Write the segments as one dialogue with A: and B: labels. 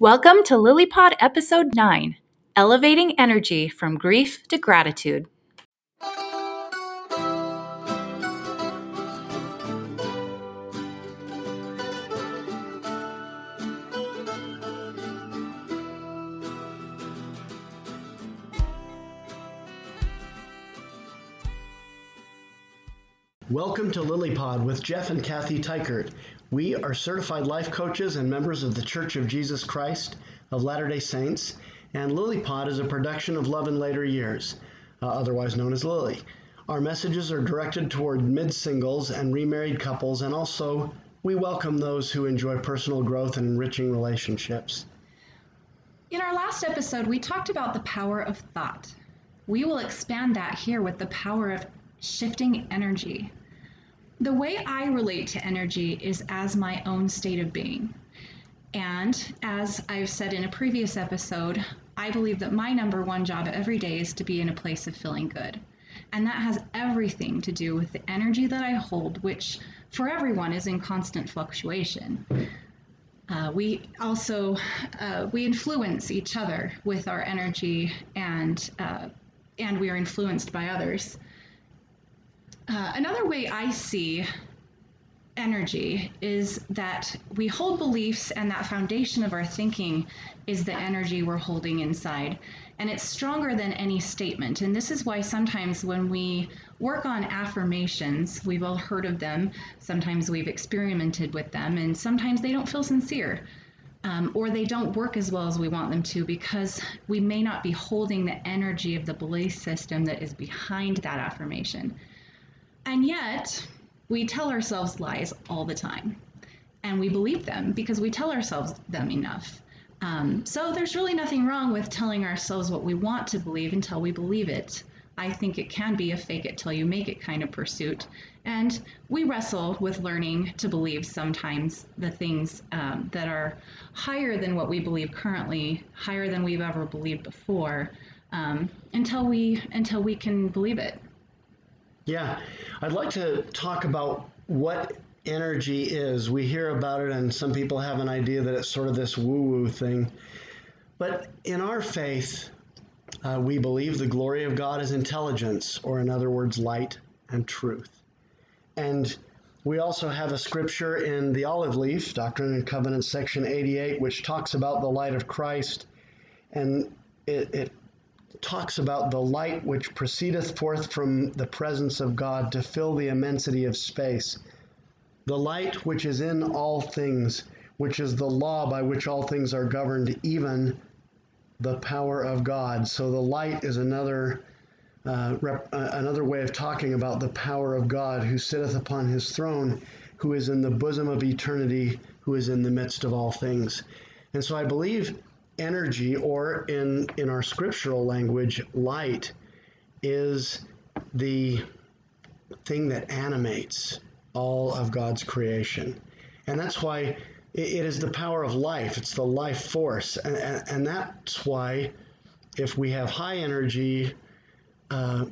A: Welcome to LilyPod Episode 9 Elevating Energy from Grief to Gratitude.
B: Welcome to LilyPod with Jeff and Kathy Teichert. We are certified life coaches and members of the Church of Jesus Christ of Latter day Saints, and LilyPod is a production of Love in Later Years, uh, otherwise known as Lily. Our messages are directed toward mid singles and remarried couples, and also we welcome those who enjoy personal growth and enriching relationships.
C: In our last episode, we talked about the power of thought. We will expand that here with the power of shifting energy. The way I relate to energy is as my own state of being. And as I've said in a previous episode, I believe that my number one job every day is to be in a place of feeling good. And that has everything to do with the energy that I hold, which for everyone is in constant fluctuation. Uh, we also uh, we influence each other with our energy, and uh, and we are influenced by others. Uh, another way I see energy is that we hold beliefs, and that foundation of our thinking is the energy we're holding inside. And it's stronger than any statement. And this is why sometimes when we work on affirmations, we've all heard of them, sometimes we've experimented with them, and sometimes they don't feel sincere. Um, or they don't work as well as we want them to because we may not be holding the energy of the belief system that is behind that affirmation. And yet, we tell ourselves lies all the time. And we believe them because we tell ourselves them enough. Um, so there's really nothing wrong with telling ourselves what we want to believe until we believe it. I think it can be a fake it till you make it kind of pursuit. And we wrestle with learning to believe sometimes the things um, that are higher than what we believe currently, higher than we've ever believed before, um, until we until we can believe it.
B: Yeah, I'd like to talk about what energy is. We hear about it, and some people have an idea that it's sort of this woo woo thing. But in our faith, uh, we believe the glory of God is intelligence, or in other words, light and truth. And we also have a scripture in the Olive Leaf, Doctrine and Covenants, section 88, which talks about the light of Christ. And it, it talks about the light which proceedeth forth from the presence of God to fill the immensity of space. The light which is in all things, which is the law by which all things are governed, even the power of God. So the light is another uh, rep, uh, another way of talking about the power of God, who sitteth upon his throne, who is in the bosom of eternity, who is in the midst of all things. And so I believe energy, or in, in our scriptural language, light, is the thing that animates all of God's creation. And that's why it is the power of life, it's the life force. And, and, and that's why if we have high energy, uh,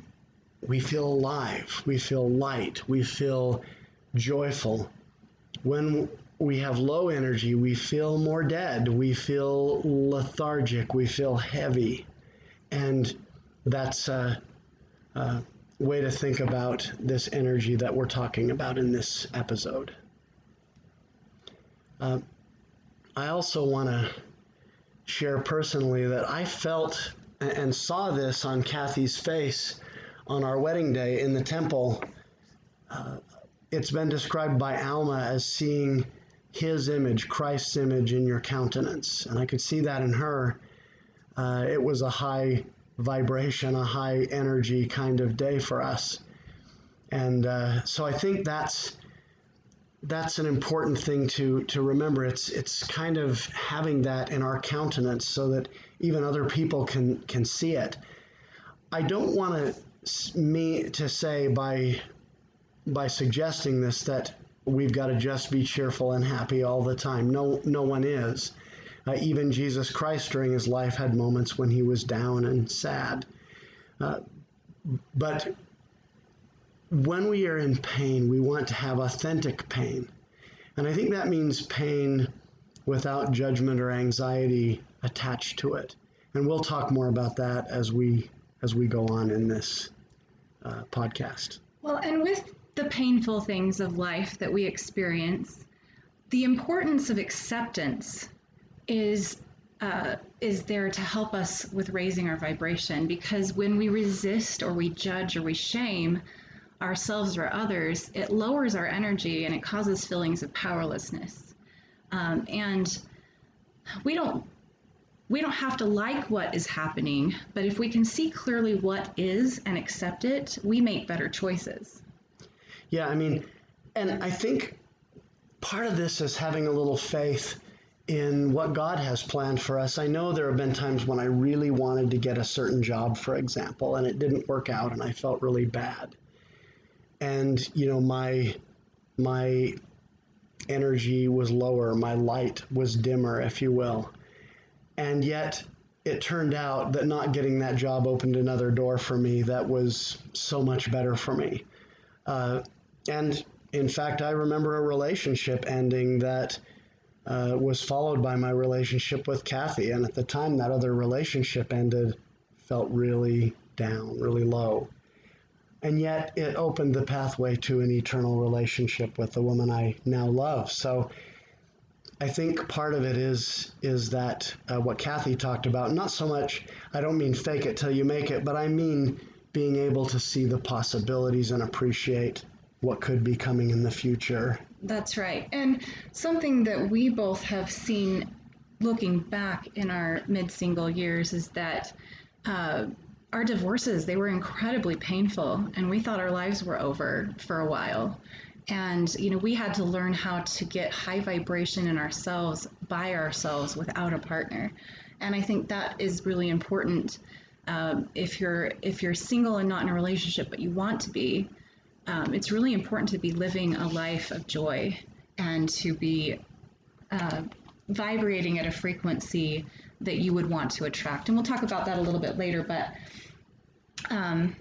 B: we feel alive, we feel light, we feel joyful. When we have low energy, we feel more dead, we feel lethargic, we feel heavy. And that's a, a way to think about this energy that we're talking about in this episode. Uh, I also want to share personally that I felt and saw this on Kathy's face on our wedding day in the temple. Uh, it's been described by Alma as seeing his image, Christ's image in your countenance. And I could see that in her. Uh, it was a high vibration, a high energy kind of day for us. And uh, so I think that's that's an important thing to to remember. It's it's kind of having that in our countenance so that even other people can can see it. I don't want to me to say by by suggesting this that we've got to just be cheerful and happy all the time. No, no one is. Uh, even Jesus Christ during his life had moments when he was down and sad. Uh, but when we are in pain, we want to have authentic pain. And I think that means pain without judgment or anxiety attached to it. And we'll talk more about that as we as we go on in this uh, podcast.
C: Well, and with the painful things of life that we experience, the importance of acceptance is uh, is there to help us with raising our vibration because when we resist or we judge or we shame ourselves or others, it lowers our energy and it causes feelings of powerlessness. Um, and we don't we don't have to like what is happening, but if we can see clearly what is and accept it, we make better choices.
B: Yeah, I mean, and I think part of this is having a little faith in what God has planned for us. I know there have been times when I really wanted to get a certain job, for example, and it didn't work out and I felt really bad. And, you know, my my energy was lower, my light was dimmer, if you will. And yet it turned out that not getting that job opened another door for me that was so much better for me. Uh, and in fact, I remember a relationship ending that uh, was followed by my relationship with Kathy. And at the time that other relationship ended, felt really down, really low. And yet it opened the pathway to an eternal relationship with the woman I now love. So I think part of it is is that uh, what Kathy talked about. Not so much. I don't mean fake it till you make it, but I mean being able to see the possibilities and appreciate what could be coming in the future.
C: That's right. And something that we both have seen looking back in our mid single years is that uh, our divorces they were incredibly painful and we thought our lives were over for a while and you know we had to learn how to get high vibration in ourselves by ourselves without a partner and i think that is really important um, if you're if you're single and not in a relationship but you want to be um, it's really important to be living a life of joy and to be uh, vibrating at a frequency that you would want to attract. And we'll talk about that a little bit later but um,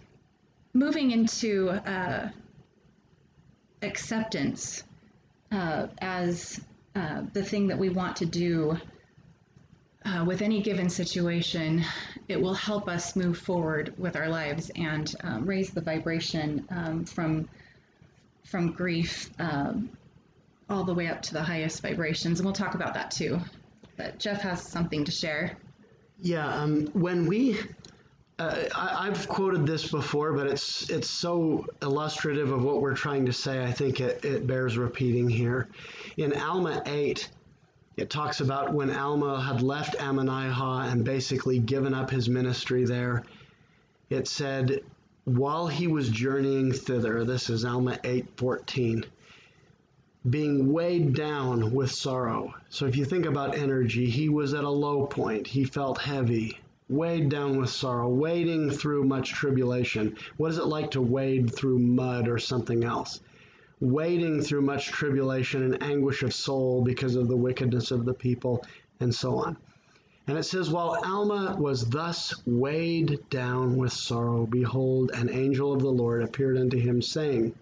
C: moving into uh, acceptance uh, as uh, the thing that we want to do uh, with any given situation, it will help us move forward with our lives and um, raise the vibration um, from from grief um, all the way up to the highest vibrations. And we'll talk about that too. But Jeff has something to share.
B: Yeah, um, when we uh, I, have quoted this before, but it's it's so illustrative of what we're trying to say. I think it, it bears repeating here. In Alma 8, it talks about when Alma had left Ammonihah and basically given up his ministry there. It said, while he was journeying thither, this is Alma 8:14, being weighed down with sorrow. So if you think about energy, he was at a low point. He felt heavy weighed down with sorrow, wading through much tribulation. What is it like to wade through mud or something else? Wading through much tribulation and anguish of soul because of the wickedness of the people, and so on. And it says, While Alma was thus weighed down with sorrow, behold, an angel of the Lord appeared unto him, saying,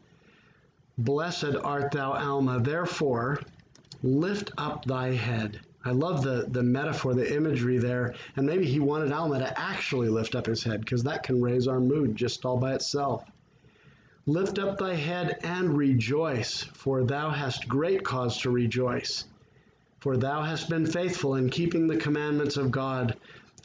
B: Blessed art thou, Alma, therefore lift up thy head I love the the metaphor, the imagery there. And maybe he wanted Alma to actually lift up his head because that can raise our mood just all by itself. Lift up thy head and rejoice, for thou hast great cause to rejoice. For thou hast been faithful in keeping the commandments of God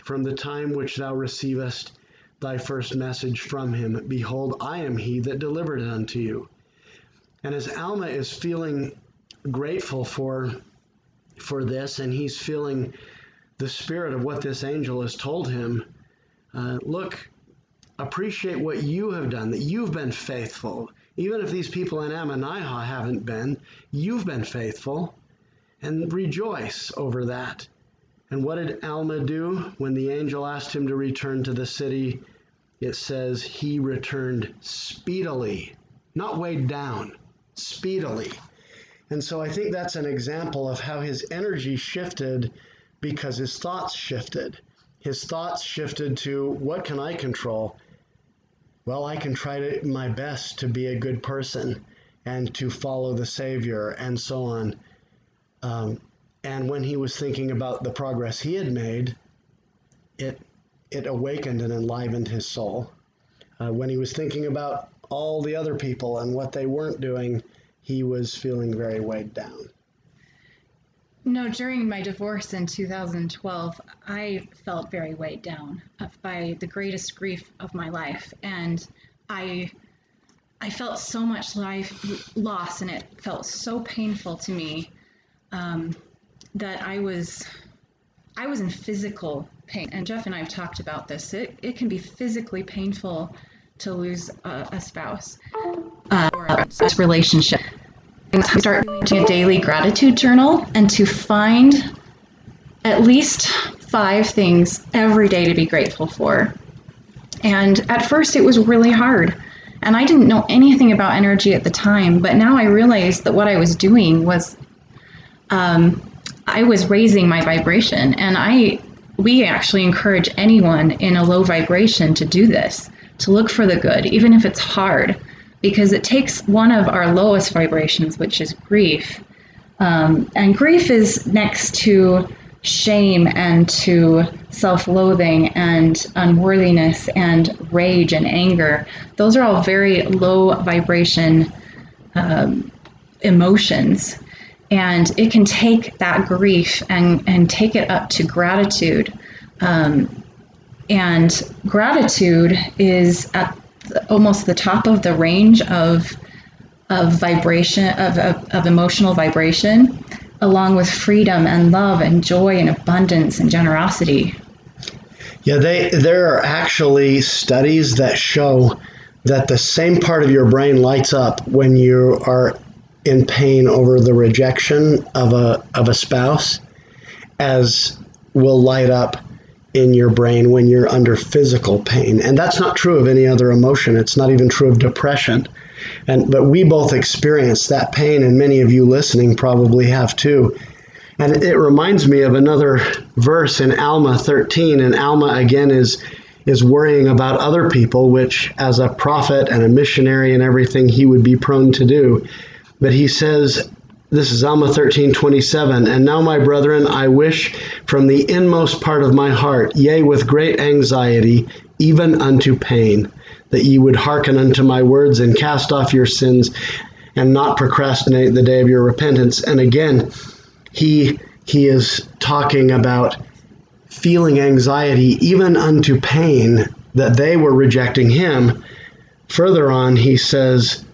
B: from the time which thou receivest thy first message from him. Behold, I am he that delivered it unto you. And as Alma is feeling grateful for for this, and he's feeling the spirit of what this angel has told him. Uh, look, appreciate what you have done, that you've been faithful. Even if these people in Ammonihah haven't been, you've been faithful, and rejoice over that. And what did Alma do when the angel asked him to return to the city? It says he returned speedily, not weighed down, speedily. And so I think that's an example of how his energy shifted because his thoughts shifted. His thoughts shifted to what can I control? Well, I can try to, my best to be a good person and to follow the Savior and so on. Um, And when he was thinking about the progress he had made, it, it awakened and enlivened his soul. Uh, when he was thinking about all the other people and what they weren't doing, he was feeling very weighed down.
C: No, during my divorce in 2012, I felt very weighed down by the greatest grief of my life, and I, I felt so much life loss, and it felt so painful to me um, that I was, I was in physical pain. And Jeff and I have talked about this. It it can be physically painful to lose a, a spouse uh, or a relationship start doing a daily gratitude journal and to find at least five things every day to be grateful for. And at first, it was really hard. And I didn't know anything about energy at the time, but now I realized that what I was doing was um, I was raising my vibration. And I, we actually encourage anyone in a low vibration to do this, to look for the good, even if it's hard because it takes one of our lowest vibrations, which is grief. Um, and grief is next to shame and to self loathing and unworthiness and rage and anger. Those are all very low vibration um, emotions. And it can take that grief and, and take it up to gratitude. Um, and gratitude is at almost the top of the range of of vibration of, of, of emotional vibration along with freedom and love and joy and abundance and generosity.
B: Yeah they there are actually studies that show that the same part of your brain lights up when you are in pain over the rejection of a of a spouse as will light up in your brain when you're under physical pain. And that's not true of any other emotion. It's not even true of depression. And but we both experience that pain and many of you listening probably have too. And it reminds me of another verse in Alma 13 and Alma again is is worrying about other people which as a prophet and a missionary and everything he would be prone to do. But he says this is Alma 13, 27. And now, my brethren, I wish from the inmost part of my heart, yea, with great anxiety, even unto pain, that ye would hearken unto my words and cast off your sins and not procrastinate the day of your repentance. And again, he he is talking about feeling anxiety even unto pain that they were rejecting him. Further on, he says,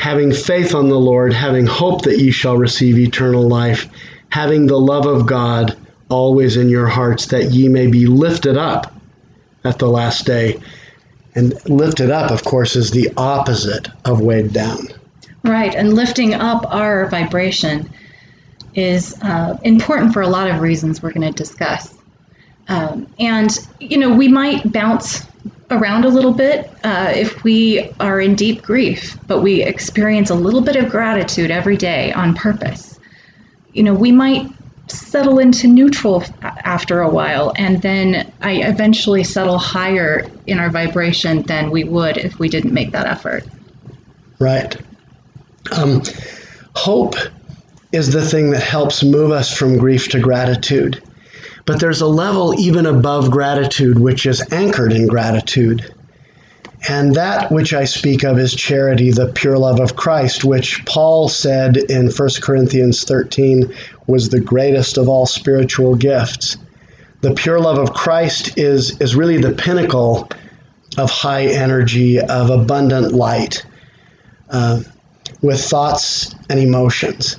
B: having faith on the Lord, having hope that ye shall receive eternal life, having the love of God always in your hearts, that ye may be lifted up at the last day. And lifted up, of course, is the opposite of weighed down.
C: Right, and lifting up our vibration is uh, important for a lot of reasons we're going to discuss. Um, and, you know, we might bounce around a little bit uh, if we are in deep grief, but we experience a little bit of gratitude every day on purpose. You know, we might settle into neutral after a while, and then I eventually settle higher in our vibration than we would if we didn't make that effort.
B: Right. Um, hope is the thing that helps move us from grief to gratitude. But there's a level even above gratitude which is anchored in gratitude. And that which I speak of is charity, the pure love of Christ, which Paul said in 1 Corinthians 13 was the greatest of all spiritual gifts. The pure love of Christ is, is really the pinnacle of high energy, of abundant light, uh, with thoughts and emotions.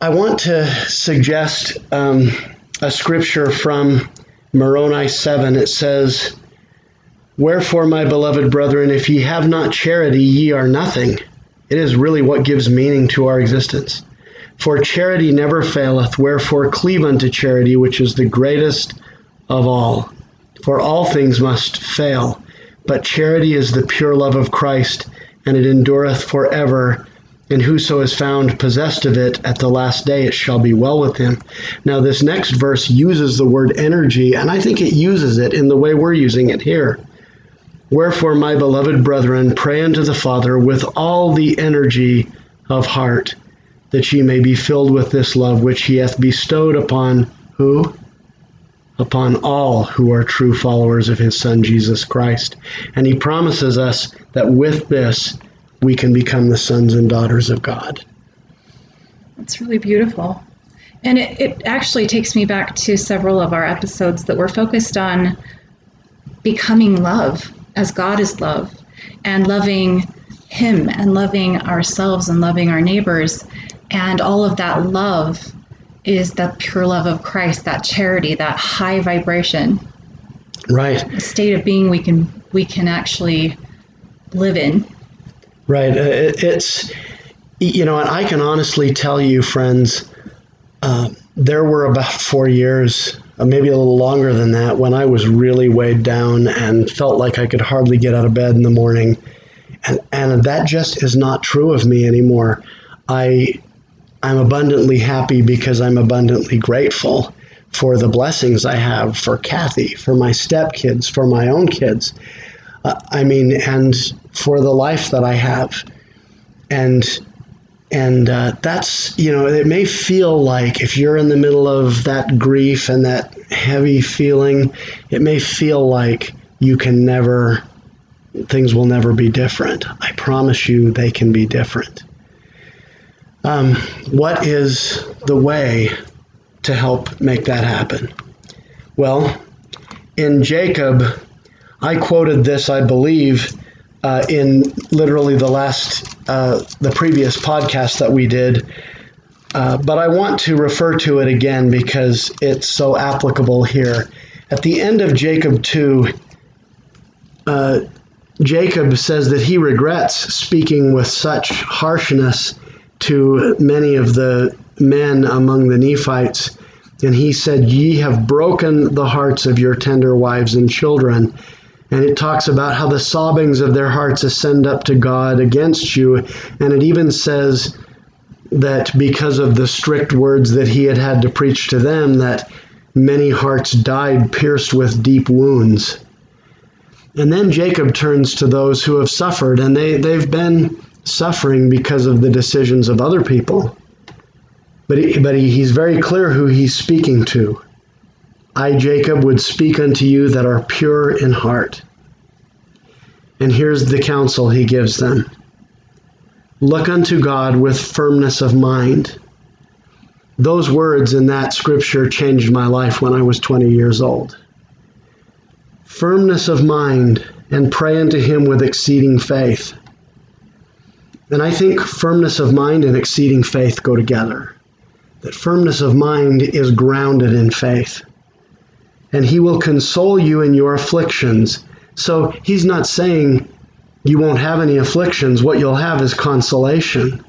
B: I want to suggest um, a scripture from Moroni 7. It says, Wherefore, my beloved brethren, if ye have not charity, ye are nothing. It is really what gives meaning to our existence. For charity never faileth, wherefore cleave unto charity, which is the greatest of all. For all things must fail, but charity is the pure love of Christ, and it endureth forever and whoso is found possessed of it at the last day, it shall be well with him. Now, this next verse uses the word energy, and I think it uses it in the way we're using it here. Wherefore, my beloved brethren, pray unto the Father with all the energy of heart, that ye may be filled with this love which he hath bestowed upon who? Upon all who are true followers of his Son, Jesus Christ. And he promises us that with this, we can become the sons and daughters of God.
C: It's really beautiful. And it, it actually takes me back to several of our episodes that were focused on becoming love as God is love and loving Him and loving ourselves and loving our neighbors. And all of that love is the pure love of Christ, that charity, that high vibration.
B: Right.
C: State of being we can we can actually live in.
B: Right. Uh, it, it's you know, and I can honestly tell you, friends, uh, there were about four years, uh, maybe a little longer than that, when I was really weighed down and felt like I could hardly get out of bed in the morning. And, and that just is not true of me anymore. I, I'm abundantly happy because I'm abundantly grateful for the blessings I have for Kathy, for my stepkids, for my own kids. Uh, I mean, and for the life that I have. And and uh, that's you know it may feel like if you're in the middle of that grief and that heavy feeling it may feel like you can never things will never be different. I promise you they can be different. Um, what is the way to help make that happen? Well in jacob i quoted this i believe uh, in literally the last, uh, the previous podcast that we did. Uh, but I want to refer to it again because it's so applicable here. At the end of Jacob 2, uh, Jacob says that he regrets speaking with such harshness to many of the men among the Nephites. And he said, Ye have broken the hearts of your tender wives and children and it talks about how the sobbings of their hearts ascend up to God against you. And it even says that because of the strict words that he had had to preach to them, that many hearts died pierced with deep wounds. And then Jacob turns to those who have suffered, and they, they've been suffering because of the decisions of other people. But, he, but he, he's very clear who he's speaking to. I, Jacob, would speak unto you that are pure in heart. And here's the counsel he gives them Look unto God with firmness of mind. Those words in that scripture changed my life when I was 20 years old. Firmness of mind and pray unto him with exceeding faith. And I think firmness of mind and exceeding faith go together. That firmness of mind is grounded in faith and he will console you in your afflictions. So he's not saying you won't have any afflictions. What you'll have is consolation.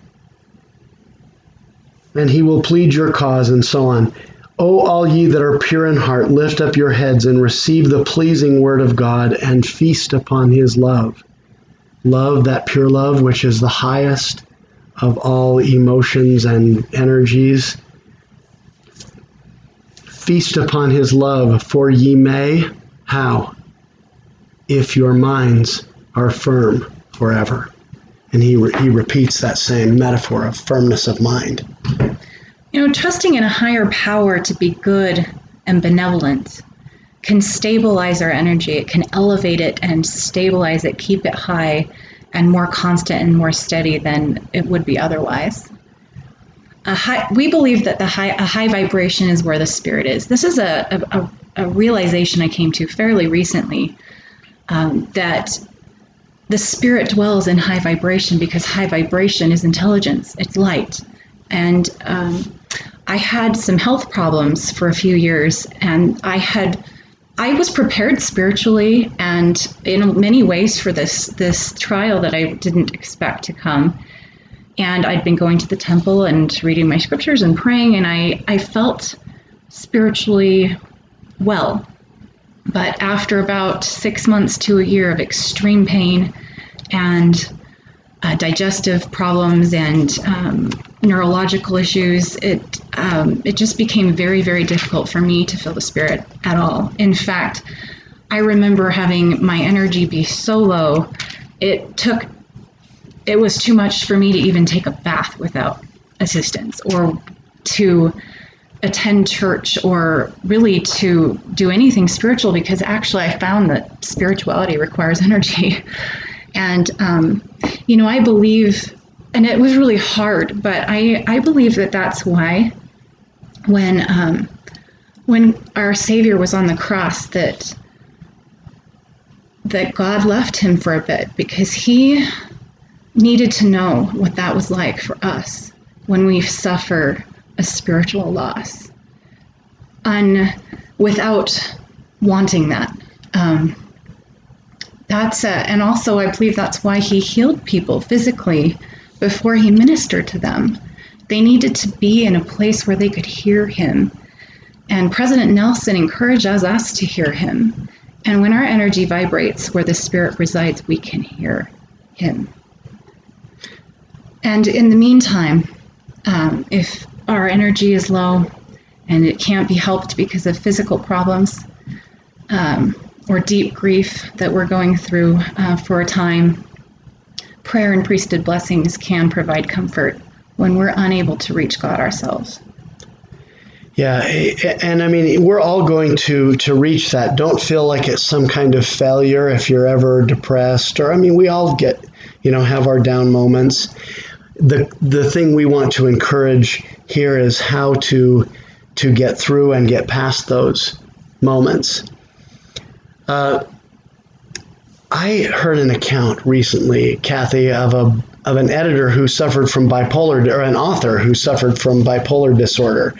B: And he will plead your cause, and so on. O all ye that are pure in heart, lift up your heads and receive the pleasing word of God and feast upon his love. Love, that pure love, which is the highest of all emotions and energies feast upon his love, for ye may, how? If your minds are firm forever. And he, re- he repeats that same metaphor of firmness of mind.
C: You know, trusting in a higher power to be good and benevolent can stabilize our energy. It can elevate it and stabilize it, keep it high and more constant and more steady than it would be otherwise high, we believe that the high, a high vibration is where the spirit is. This is a, a, a realization I came to fairly recently um, that the spirit dwells in high vibration because high vibration is intelligence, it's light. And um, I had some health problems for a few years, and I had. I was prepared spiritually and in many ways for this this trial that I didn't expect to come and I'd been going to the temple and reading my scriptures and praying, and I, I felt spiritually well. But after about six months to a year of extreme pain and uh, digestive problems and um, neurological issues, it um, it just became very very difficult for me to feel the spirit at all. In fact, I remember having my energy be so low, it took it was too much for me to even take a bath without assistance or to attend church or really to do anything spiritual because actually I found that spirituality requires energy. And, um, you know, I believe, and it was really hard, but I, I believe that that's why when, um, when our Savior was on the cross, that that God left him for a bit because he needed to know what that was like for us when we suffer a spiritual loss. Without wanting that um, that's uh, and also i believe that's why he healed people physically before he ministered to them. They needed to be in a place where they could hear him. And president nelson encourages us to hear him. And when our energy vibrates where the spirit resides we can hear him and in the meantime um, if our energy is low and it can't be helped because of physical problems um, or deep grief that we're going through uh, for a time, prayer and priesthood blessings can provide comfort when we're unable to reach God ourselves.
B: Yeah, and I mean, we're all going to to reach that. Don't feel like it's some kind of failure if you're ever depressed, or I mean, we all get, you know, have our down moments. The the thing we want to encourage here is how to to get through and get past those moments. Uh, I heard an account recently, Kathy, of a of an editor who suffered from bipolar or an author who suffered from bipolar disorder.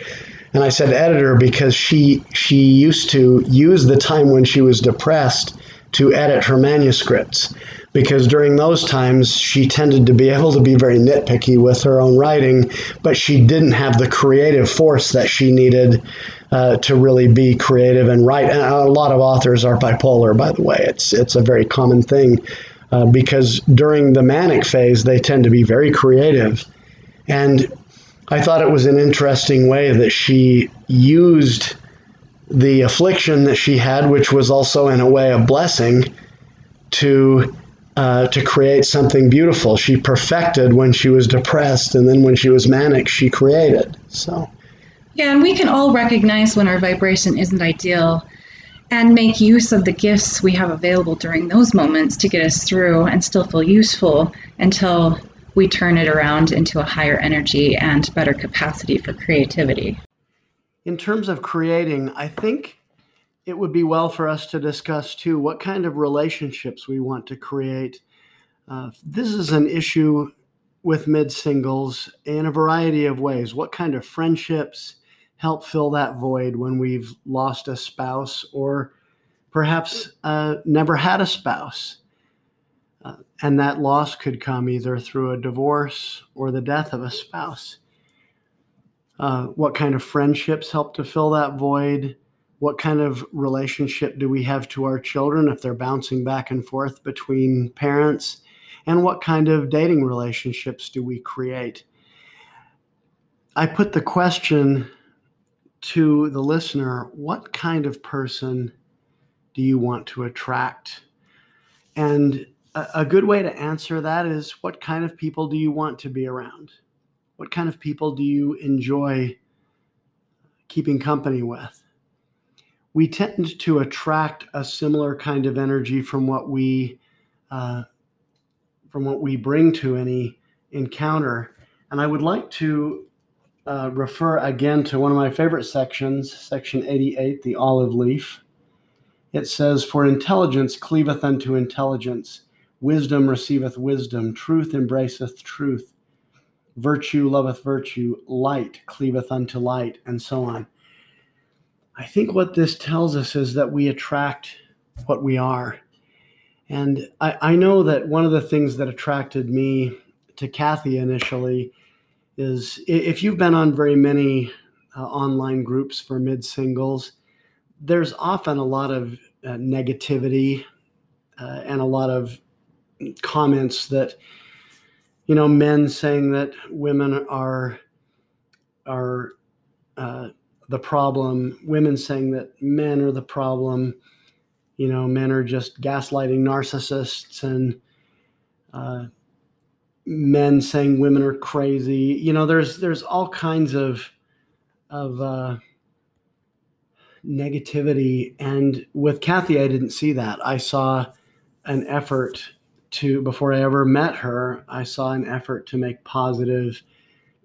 B: And I said editor because she she used to use the time when she was depressed to edit her manuscripts because during those times she tended to be able to be very nitpicky with her own writing, but she didn't have the creative force that she needed uh, to really be creative and write. And a lot of authors are bipolar, by the way. It's it's a very common thing uh, because during the manic phase they tend to be very creative, and I thought it was an interesting way that she used the affliction that she had, which was also in a way a blessing, to uh, to create something beautiful. She perfected when she was depressed, and then when she was manic, she created. So,
C: yeah, and we can all recognize when our vibration isn't ideal and make use of the gifts we have available during those moments to get us through and still feel useful until we turn it around into a higher energy and better capacity for creativity.
B: In terms of creating, I think it would be well for us to discuss too what kind of relationships we want to create. Uh, this is an issue with mid singles in a variety of ways. What kind of friendships help fill that void when we've lost a spouse or perhaps uh, never had a spouse? Uh, and that loss could come either through a divorce or the death of a spouse. Uh, what kind of friendships help to fill that void? What kind of relationship do we have to our children if they're bouncing back and forth between parents? And what kind of dating relationships do we create? I put the question to the listener what kind of person do you want to attract? And a, a good way to answer that is what kind of people do you want to be around? What kind of people do you enjoy keeping company with we tend to attract a similar kind of energy from what we uh, from what we bring to any encounter. And I would like to uh, refer again to one of my favorite sections, section 88, the olive leaf. It says, For intelligence cleaveth unto intelligence, wisdom receiveth wisdom, truth embraceth truth, virtue loveth virtue, light cleaveth unto light, and so on. I think what this tells us is that we attract what we are. And I, I know that one of the things that attracted me to Kathy initially is if you've been on very many uh, online groups for mid singles, there's often a lot of uh, negativity uh, and a lot of comments that, you know, men saying that women are are uh, the problem, women saying that men are the problem, you know, men are just gaslighting narcissists and uh, men saying women are crazy. You know, there's there's all kinds of of uh, negativity, and with Kathy, I didn't see that. I saw an effort to before I ever met her. I saw an effort to make positive,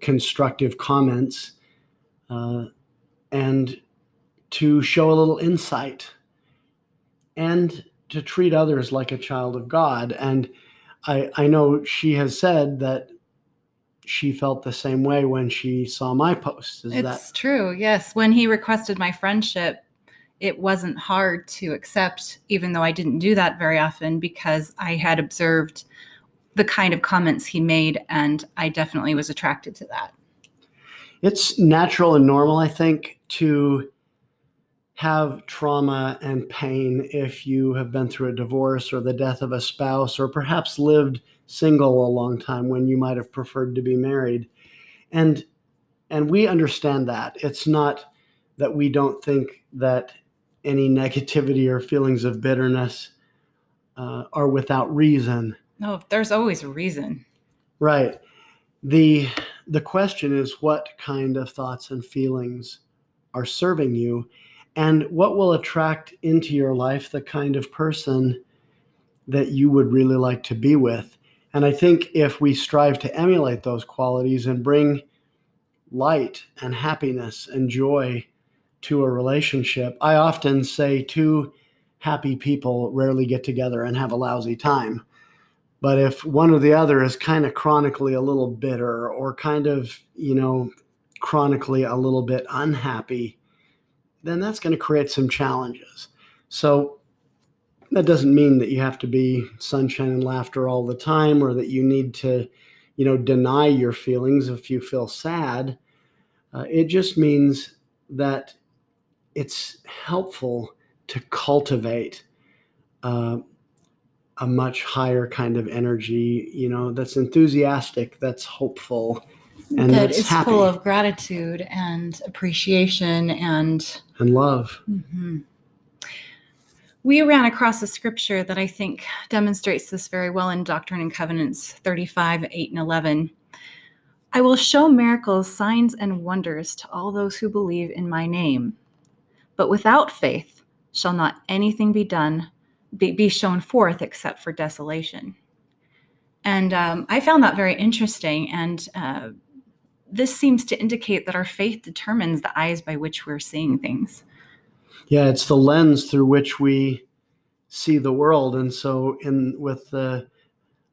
B: constructive comments, uh, and to show a little insight, and to treat others like a child of God. And I, I know she has said that she felt the same way when she saw my post.
C: Is it's that true? Yes. When he requested my friendship, it wasn't hard to accept, even though I didn't do that very often because I had observed the kind of comments he made, and I definitely was attracted to that.
B: It's natural and normal, I think, to have trauma and pain if you have been through a divorce or the death of a spouse or perhaps lived single a long time when you might have preferred to be married. And and we understand that. It's not that we don't think that any negativity or feelings of bitterness uh, are without reason.
C: No there's always a reason.
B: Right. The the question is what kind of thoughts and feelings are serving you and what will attract into your life the kind of person that you would really like to be with. And I think if we strive to emulate those qualities and bring light and happiness and joy to a relationship, I often say two happy people rarely get together and have a lousy time. But if one or the other is kind of chronically a little bitter or kind of, you know, chronically a little bit unhappy, then that's going to create some challenges. So that doesn't mean that you have to be sunshine and laughter all the time or that you need to, you know, deny your feelings if you feel sad. Uh, it just means that it's helpful to cultivate uh, a much higher kind of energy, you know, that's enthusiastic, that's hopeful,
C: and that is happy. full of gratitude and appreciation and
B: and love. Mm-hmm.
C: We ran across a scripture that I think demonstrates this very well in Doctrine and Covenants 35, 8, and 11. I will show miracles, signs, and wonders to all those who believe in my name. But without faith shall not anything be done, be, be shown forth except for desolation. And um, I found that very interesting. And uh, this seems to indicate that our faith determines the eyes by which we're seeing things.
B: Yeah, it's the lens through which we see the world. And so in with the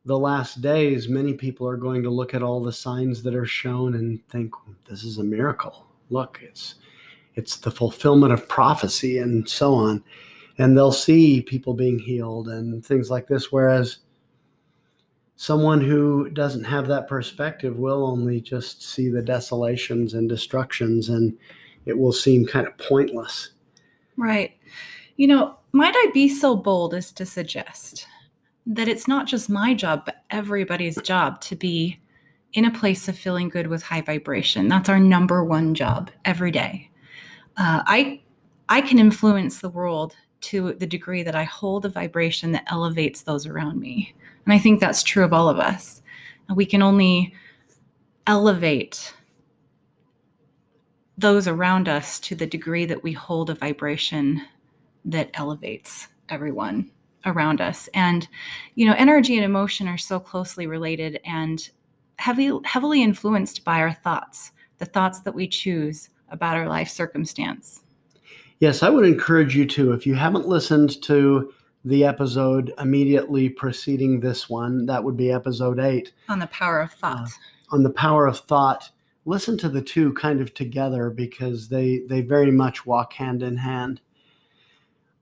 B: the last days, many people are going to look at all the signs that are shown and think this is a miracle. Look, it's it's the fulfillment of prophecy and so on. And they'll see people being healed and things like this. Whereas someone who doesn't have that perspective will only just see the desolations and destructions and it will seem kind of pointless.
C: Right. You know, might I be so bold as to suggest that it's not just my job, but everybody's job to be in a place of feeling good with high vibration. That's our number one job every day. Uh, I I can influence the world to the degree that I hold a vibration that elevates those around me. And I think that's true of all of us. We can only elevate those around us to the degree that we hold a vibration that elevates everyone around us. And, you know, energy and emotion are so closely related and heavy, heavily influenced by our thoughts, the thoughts that we choose about our life circumstance.
B: Yes, I would encourage you to, if you haven't listened to the episode immediately preceding this one. That would be episode eight.
C: On the power of thought.
B: Uh, on the power of thought. Listen to the two kind of together because they, they very much walk hand in hand.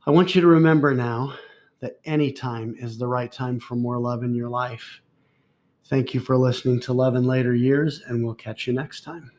B: I want you to remember now that any time is the right time for more love in your life. Thank you for listening to Love in Later Years, and we'll catch you next time.